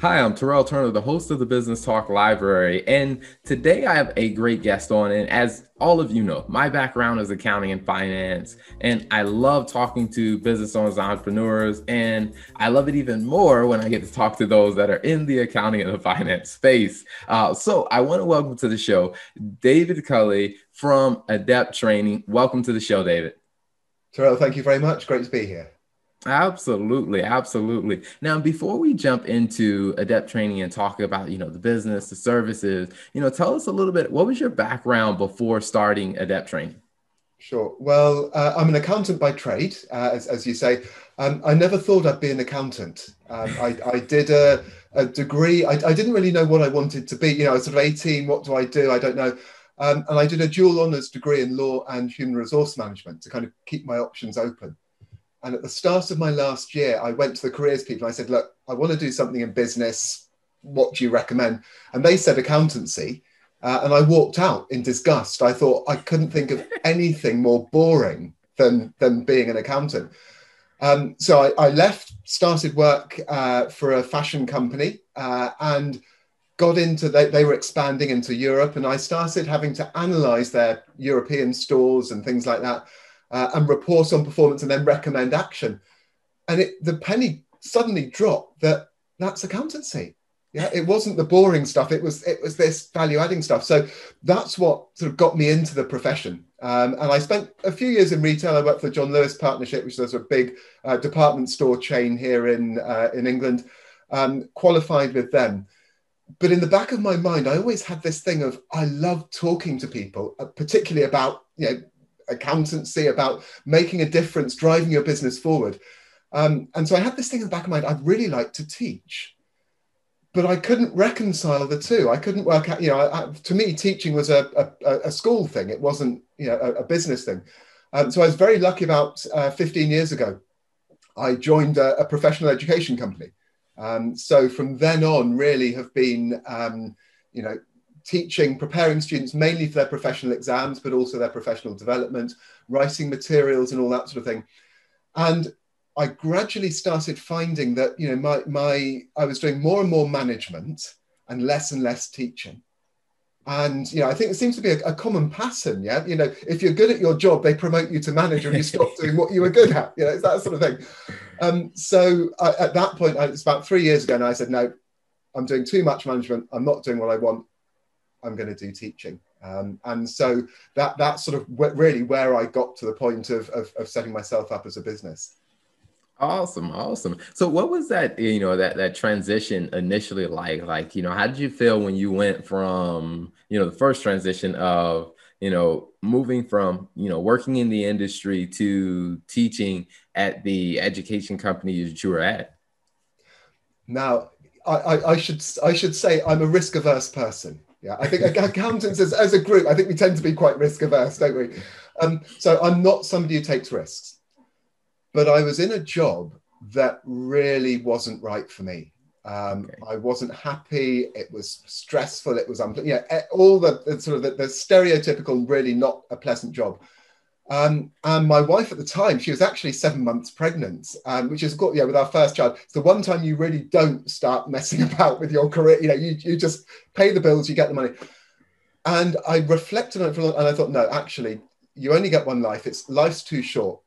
Hi, I'm Terrell Turner, the host of the Business Talk Library. And today I have a great guest on. And as all of you know, my background is accounting and finance. And I love talking to business owners, entrepreneurs. And I love it even more when I get to talk to those that are in the accounting and the finance space. Uh, so I want to welcome to the show David Cully from Adept Training. Welcome to the show, David. Terrell, thank you very much. Great to be here. Absolutely, absolutely. Now, before we jump into adept training and talk about, you know, the business, the services, you know, tell us a little bit. What was your background before starting adept training? Sure. Well, uh, I'm an accountant by trade, uh, as, as you say. Um, I never thought I'd be an accountant. Um, I, I, did a, a degree. I, I, didn't really know what I wanted to be. You know, I was sort of 18. What do I do? I don't know. Um, and I did a dual honours degree in law and human resource management to kind of keep my options open. And at the start of my last year, I went to the careers people. I said, Look, I want to do something in business. What do you recommend? And they said accountancy. Uh, and I walked out in disgust. I thought I couldn't think of anything more boring than, than being an accountant. Um, so I, I, left, started work uh, for a fashion company, uh, and got into they, they were expanding into Europe, and I started having to analyze their European stores and things like that uh, and report on performance and then recommend action. And it, the penny suddenly dropped that that's accountancy. Yeah, it wasn't the boring stuff. It was it was this value adding stuff. So that's what sort of got me into the profession. Um, and I spent a few years in retail. I worked for John Lewis Partnership, which is a big uh, department store chain here in uh, in England. Um, qualified with them, but in the back of my mind, I always had this thing of I love talking to people, uh, particularly about you know accountancy, about making a difference, driving your business forward. Um, and so I had this thing in the back of my mind, I'd really like to teach, but I couldn't reconcile the two. I couldn't work out, you know, I, to me, teaching was a, a, a, school thing. It wasn't, you know, a, a business thing. Um, so I was very lucky about uh, 15 years ago. I joined a, professional education company. Um, so from then on, really have been, um, you know, teaching, preparing students mainly for their professional exams, but also their professional development, writing materials and all that sort of thing. And I gradually started finding that, you know, my, my I was doing more and more management and less and less teaching. And you know, I think it seems to be a, a, common pattern. Yeah, you know, if you're good at your job, they promote you to manager, and you stop doing what you were good at. You know, it's that sort of thing. Um, so I, at that point, I, it's about three years ago, and I said, no, I'm doing too much management. I'm not doing what I want. I'm going to do teaching. Um, and so that that's sort of really where I got to the point of, of, of setting myself up as a business. Awesome, awesome. So what was that, you know, that that transition initially like? Like, you know, how did you feel when you went from, you know, the first transition of, you know, moving from, you know, working in the industry to teaching at the education company that you were at? Now, I, I, I should I should say I'm a risk averse person. Yeah, I think accountants as, as a group, I think we tend to be quite risk averse, don't we? Um, so I'm not somebody who takes risks, but I was in a job that really wasn't right for me. Um, okay. I wasn't happy. It was stressful. It was, um, yeah, all the, the sort of the, the, stereotypical, really not a pleasant job. Um, and my wife at the time, she was actually seven months pregnant, um, which is good. yeah, with our first child. It's the one time you really don't start messing about with your career. You know, you, you just pay the bills, you get the money. And I reflected on it for a long, and I thought, no, actually, you only get one life. It's life's too short.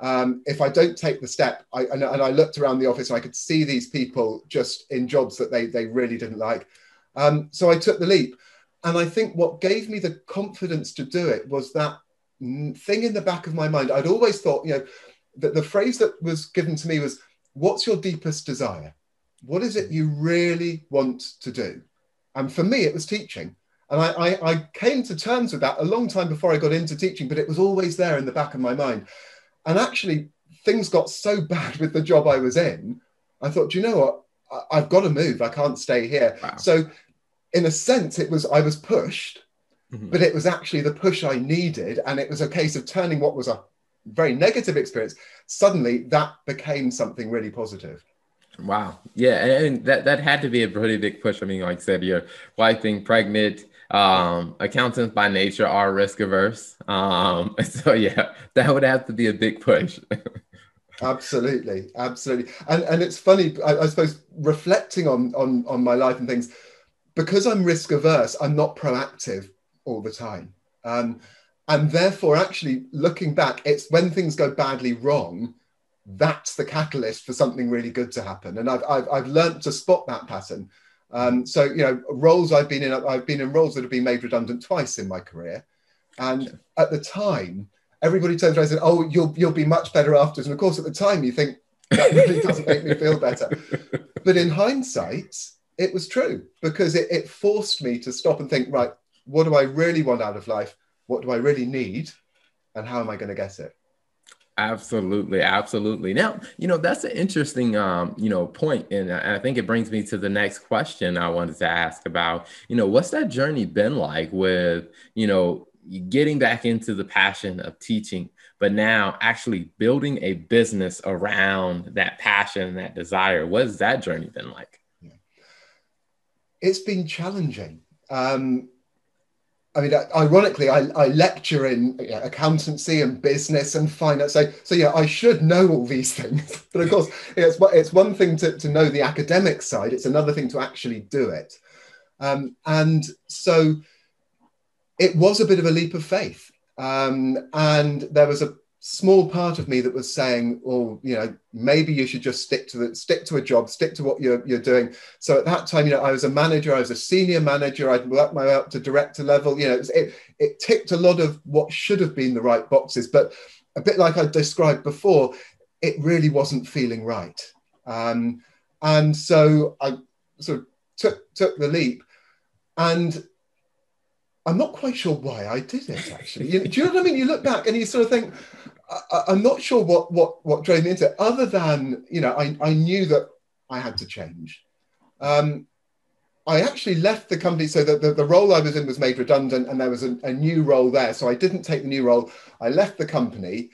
Um, if I don't take the step, I, and, and, I looked around the office and I could see these people just in jobs that they, they really didn't like. Um, so I took the leap. And I think what gave me the confidence to do it was that thing in the back of my mind. I'd always thought, you know, that the phrase that was given to me was, What's your deepest desire? What is it mm. you really want to do? And for me, it was teaching. And I, I, I came to terms with that a long time before I got into teaching, but it was always there in the back of my mind. And actually, things got so bad with the job I was in. I thought, you know what? I, have got to move. I can't stay here. Wow. So, in a sense, it was I was pushed Mm-hmm. But it was actually the push I needed. And it was a case of turning what was a very negative experience, suddenly that became something really positive. Wow. Yeah. And that, that had to be a pretty big push. I mean, like I said, your wife being pregnant, um, accountants by nature are risk averse. Um, so yeah, that would have to be a big push. absolutely, absolutely. And and it's funny, I, I suppose, reflecting on on on my life and things, because I'm risk averse, I'm not proactive all the time. Um, and therefore, actually, looking back, it's when things go badly wrong, that's the catalyst for something really good to happen. And I've, I've, I've learned to spot that pattern. Um, so, you know, roles I've been in, I've been in roles that have been made redundant twice in my career. And at the time, everybody turns around and says, "Oh, you'll you'll be much better afterwards." And of course, at the time, you think that really doesn't make me feel better. But in hindsight, it was true because it, it forced me to stop and think, right, what do I really want out of life? What do I really need? And how am I going to get it? Absolutely, absolutely. Now, you know, that's an interesting, um, you know, point, and I think it brings me to the next question I wanted to ask about. You know, what's that journey been like with, you know, getting back into the passion of teaching, but now actually building a business around that passion, that desire? What has that journey been like? Yeah. It's been challenging. Um, I mean, ironically, I, I lecture in you know, accountancy and business and finance. So, so yeah, I should know all these things. but of course, it's, it's one thing to, to know the academic side, it's another thing to actually do it. Um, and so it was a bit of a leap of faith. Um, and there was a small part of me that was saying, "Well, you know, maybe you should just stick to the stick to a job, stick to what you're you're doing." So at that time, you know, I was a manager, I was a senior manager, I'd worked my way up to director level. You know, it, it, it ticked a lot of what should have been the right boxes, but a bit like I described before, it really wasn't feeling right. Um, and so I sort of took took the leap, and I'm not quite sure why I did it. Actually, you, do you know what I mean? You look back and you sort of think, I, am not sure what what what drove me into it, other than you know, I, I knew that I had to change. Um, I actually left the company, so that the, the, role I was in was made redundant, and there was a, a new role there. So I didn't take the new role. I left the company,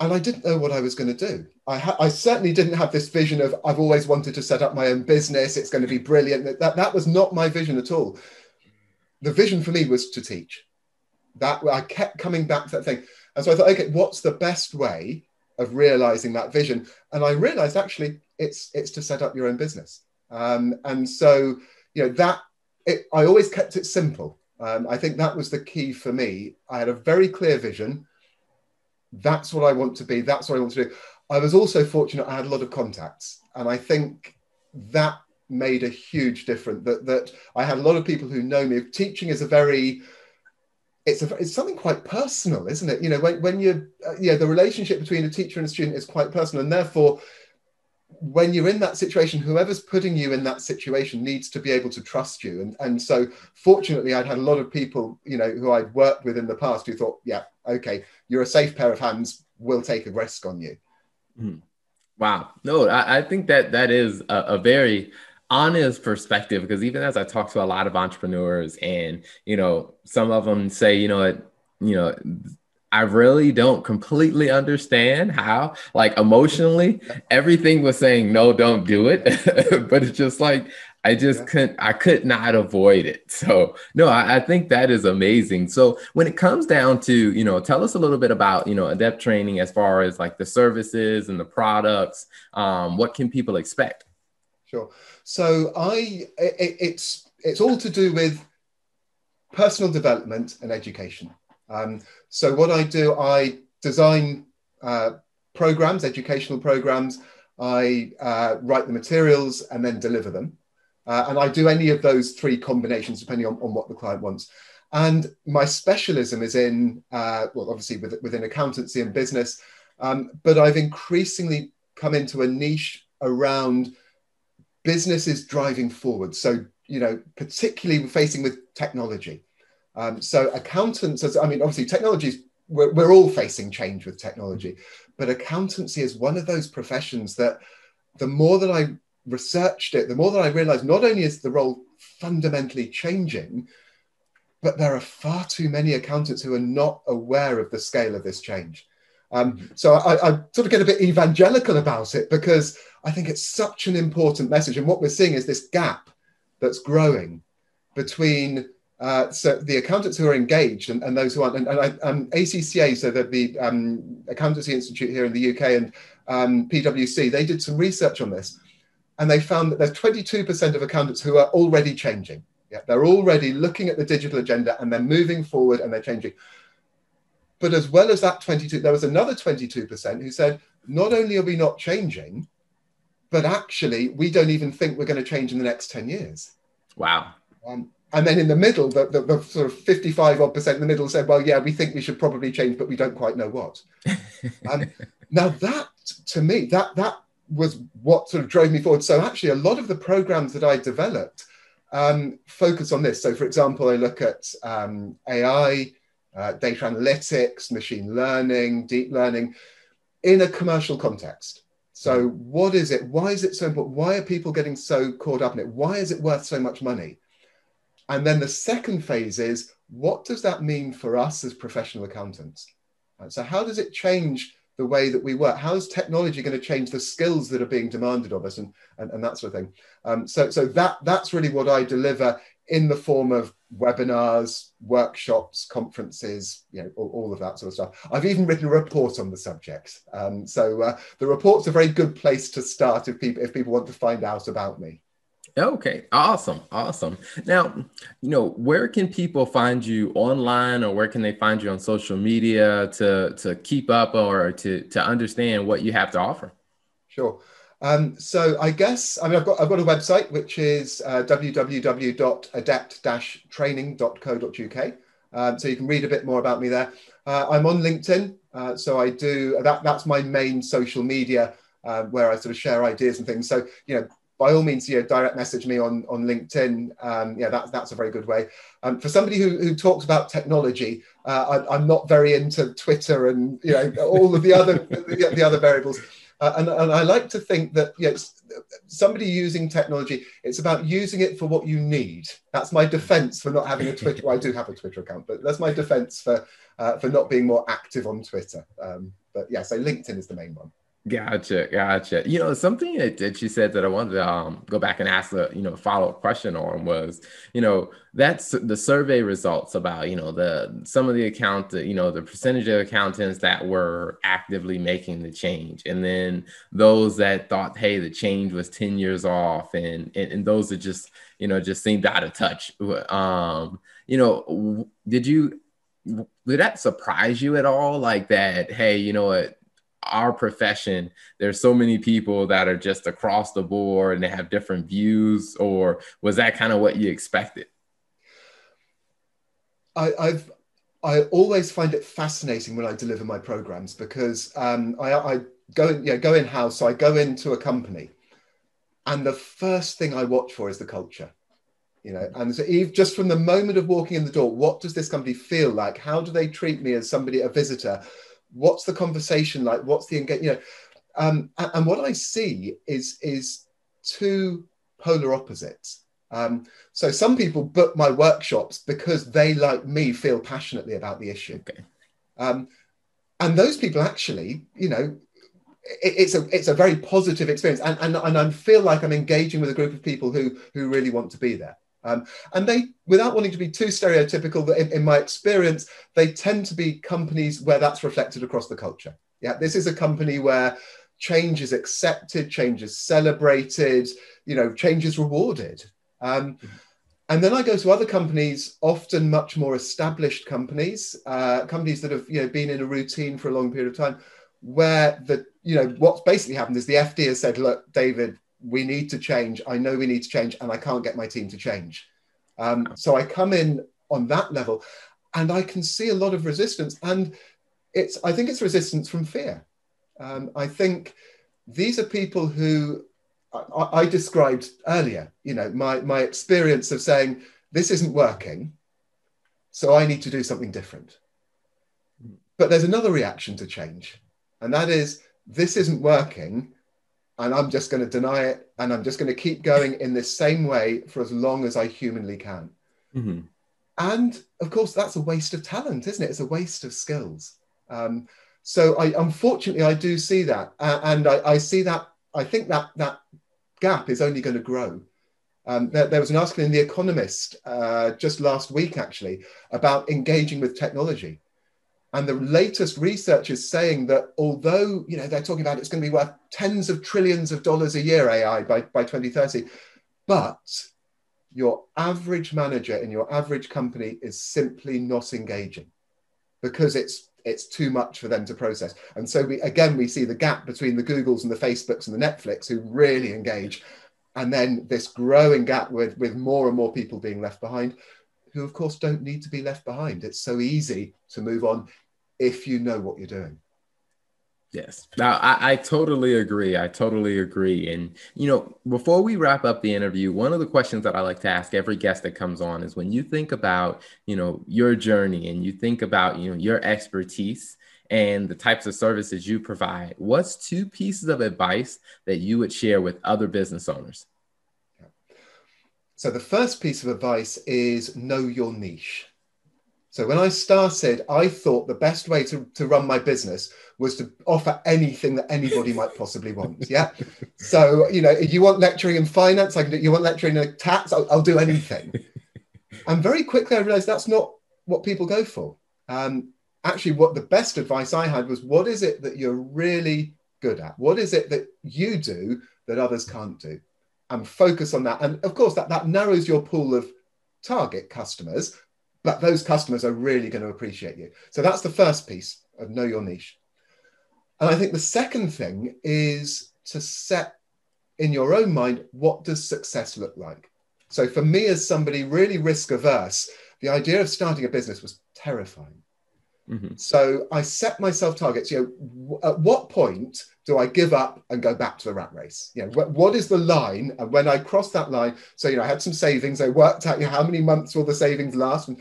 and I didn't know what I was going to do. I, ha- I certainly didn't have this vision of I've always wanted to set up my own business. It's going to be brilliant. That, that, that was not my vision at all the vision for me was to teach. That I kept coming back to that thing. And so I thought, okay, what's the best way of realizing that vision? And I realized actually it's it's to set up your own business. Um, and so, you know, that it, I always kept it simple. Um, I think that was the key for me. I had a very clear vision. That's what I want to be. That's what I want to do. I was also fortunate. I had a lot of contacts, and I think that made a huge difference. That that I had a lot of people who know me. Teaching is a very it's a, it's something quite personal, isn't it? You know, when when you uh, yeah, the relationship between a teacher and a student is quite personal, and therefore, when you're in that situation, whoever's putting you in that situation needs to be able to trust you. And and so, fortunately, I'd had a lot of people, you know, who I'd worked with in the past who thought, yeah, okay, you're a safe pair of hands. We'll take a risk on you. Mm. Wow. No, I, I, think that that is a, a very honest perspective because even as I talk to a lot of entrepreneurs and you know some of them say you know what? You know I really don't completely understand how like emotionally everything was saying no don't do it. But it's just like I just couldn't I could not avoid it. So no I, I, think that is amazing. So when it comes down to you know tell us a little bit about you know adept training as far as like the services and the products um, what can people expect Sure. So I, it, it's it's all to do with personal development and education. Um, so what I do, I design uh, programs, educational programs. I uh, write the materials and then deliver them. Uh, and I do any of those three combinations depending on, on what the client wants. And my specialism is in, uh, well, obviously with, within accountancy and business, um, but I've increasingly come into a niche around business is driving forward. So, you know, particularly we're facing with technology. Um, so accountants, as, I mean, obviously technologies, we're, we're all facing change with technology, but accountancy is one of those professions that the more that I researched it, the more that I realized not only is the role fundamentally changing, but there are far too many accountants who are not aware of the scale of this change. Um, so I, I, sort of get a bit evangelical about it because I think it's such an important message. And what we're seeing is this gap that's growing between uh, so the accountants who are engaged and, and those who aren't. And, and I, um, ACCA, so that the um, Accountancy Institute here in the UK and um, PwC, they did some research on this and they found that there's 22% of accountants who are already changing. Yeah, they're already looking at the digital agenda and they're moving forward and they're changing. But as well as that 22, there was another 22% who said, not only are we not changing, but actually we don't even think we're going to change in the next 10 years. Wow. Um, and then in the middle, the, the, the, sort of 55 odd percent in the middle said, well, yeah, we think we should probably change, but we don't quite know what. um, now that to me, that that was what sort of drove me forward. So actually, a lot of the programs that I developed um, focus on this. So, for example, I look at um, AI, uh, data analytics, machine learning, deep learning in a commercial context. So, what is it? Why is it so important? Why are people getting so caught up in it? Why is it worth so much money? And then the second phase is what does that mean for us as professional accountants? So, how does it change the way that we work? How is technology going to change the skills that are being demanded of us and, and, and that sort of thing? Um, so so that, that's really what I deliver in the form of webinars, workshops, conferences, you know, all, all, of that sort of stuff. I've even written a report on the subject. Um, so uh, the report's a very good place to start if people, if people want to find out about me. Okay, awesome, awesome. Now, you know, where can people find you online, or where can they find you on social media to to keep up or to to understand what you have to offer? Sure. Um, so I guess I mean I've got I've got a website which is uh, www.adept-training.co.uk. Um, so you can read a bit more about me there. Uh, I'm on LinkedIn, uh, so I do that. That's my main social media uh, where I sort of share ideas and things. So you know, by all means, you know, direct message me on on LinkedIn. Um, yeah, that's that's a very good way. Um, for somebody who, who talks about technology, uh, I, am not very into Twitter and you know all of the other the, the, other variables. Uh, and, and I like to think that know, somebody using technology, it's about using it for what you need. That's my defense for not having a Twitter. Well, I do have a Twitter account, but that's my defense for uh, for not being more active on Twitter. Um, but yeah, so LinkedIn is the main one. Gotcha, gotcha. You know, something that, that said that I wanted to um, go back and ask a you know follow up question on was, you know, that's the survey results about you know the some of the account that you know the percentage of accountants that were actively making the change, and then those that thought, hey, the change was ten years off, and and, and those that just you know just seemed out of touch. Um, you know, did you did that surprise you at all? Like that, hey, you know what? Our profession there's so many people that are just across the board and they have different views or was that kind of what you expected? I, i've i always find it fascinating when i deliver my programs because um, I, I go in yeah go in house so i go into a company and the first thing i watch for is the culture you know? And so Eve, just from the moment of walking in the door what does this company feel like? How do they treat me as somebody a visitor what's the conversation like? What's the engagement you know um, and, and, what i see is is two polar opposites. Um, so some people book my workshops because they like me feel passionately about the issue. Okay. um, and those people actually you know it, it's a it's a very positive experience. And, and and i feel like i'm engaging with a group of people who who really want to be there um, and they, without wanting to be too stereotypical, in, in, my experience, they tend to be companies where that's reflected across the culture. Yeah, this is a company where change is accepted, change is celebrated, you know, change is rewarded. Um. And then I go to other companies, often much more established companies, uh, companies that have you know been in a routine for a long period of time, where the you know what's basically happened is the FD has said, look, David, we need to change. I know we need to change, and I can't get my team to change. Um, so I come in on that level, and I can see a lot of resistance. And it's I think it's resistance from fear. Um, I think these are people who I, I described earlier. You know, my my experience of saying this isn't working, so I need to do something different. But there's another reaction to change, and that is this isn't working and I'm just going to deny it and I'm just going to keep going in this same way for as long as I humanly can. Mm-hmm. And of course, that's a waste of talent, isn't it? It's a waste of skills. Um, so I, unfortunately, I do see that, uh, and I, I, see that. I think that that gap is only going to grow. Um, there, there, was an article in The Economist uh, just last week, actually, about engaging with technology, And the latest research is saying that although you know they're talking about it's going to be worth tens of trillions of dollars a year AI by, by 2030, but your average manager in your average company is simply not engaging because it's it's too much for them to process. And so we again we see the gap between the Googles and the Facebooks and the Netflix who really engage, and then this growing gap with with more and more people being left behind who of course don't need to be left behind. It's so easy to move on if you know what you're doing. Yes. Now, I, I, totally agree. I totally agree. And, you know, before we wrap up the interview, one of the questions that I like to ask every guest that comes on is when you think about, you know, your journey and you think about, you know, your expertise and the types of services you provide, what's two pieces of advice that you would share with other business owners? So the first piece of advice is know your niche. So when I started, I thought the best way to, to run my business was to offer anything that anybody might possibly want. Yeah. So, you know, if you want lecturing in finance, I can do, you want lecturing in tax, I'll, I'll do anything. and very quickly I realized that's not what people go for. Um, actually, what the best advice I had was what is it that you're really good at? What is it that you do that others can't do? And focus on that. And of course, that, that narrows your pool of target customers, but those customers are really going to appreciate you. So that's the first piece of know your niche. And I think the second thing is to set in your own mind what does success look like? So for me, as somebody really risk averse, the idea of starting a business was terrifying. Mm-hmm. So I set myself targets. You know, at what point do I give up and go back to the rat race? You know, what, what is the line? And when I crossed that line, so you know, I had some savings. I worked out you know, how many months will the savings last, and,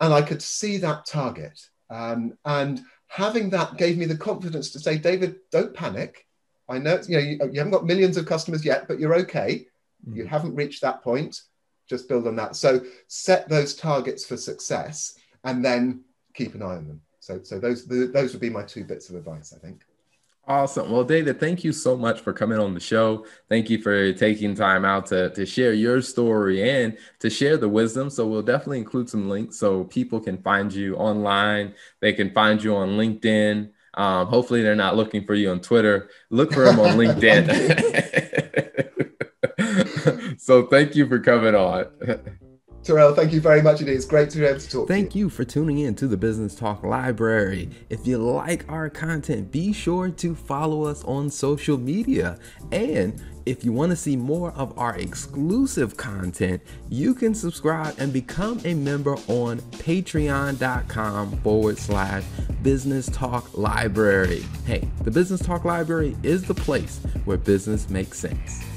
and I could see that target. Um, and having that gave me the confidence to say, David, don't panic. I know you know you, you haven't got millions of customers yet, but you're okay. Mm-hmm. You haven't reached that point. Just build on that. So set those targets for success, and then keep an eye on them. So, so those the, those would be my two bits of advice, I think. Awesome. Well, David, thank you so much for coming on the show. Thank you for taking time out to, to share your story and to share the wisdom. So, we'll definitely include some links so people can find you online. They can find you on LinkedIn. Um, hopefully, they're not looking for you on Twitter. Look for them on LinkedIn. so, thank you for coming on. Terrell, thank you very much indeed. It's great to be able to talk. Thank to you. you for tuning in to the Business Talk Library. If you like our content, be sure to follow us on social media. And if you want to see more of our exclusive content, you can subscribe and become a member on patreon.com forward slash business talk library. Hey, the Business Talk Library is the place where business makes sense.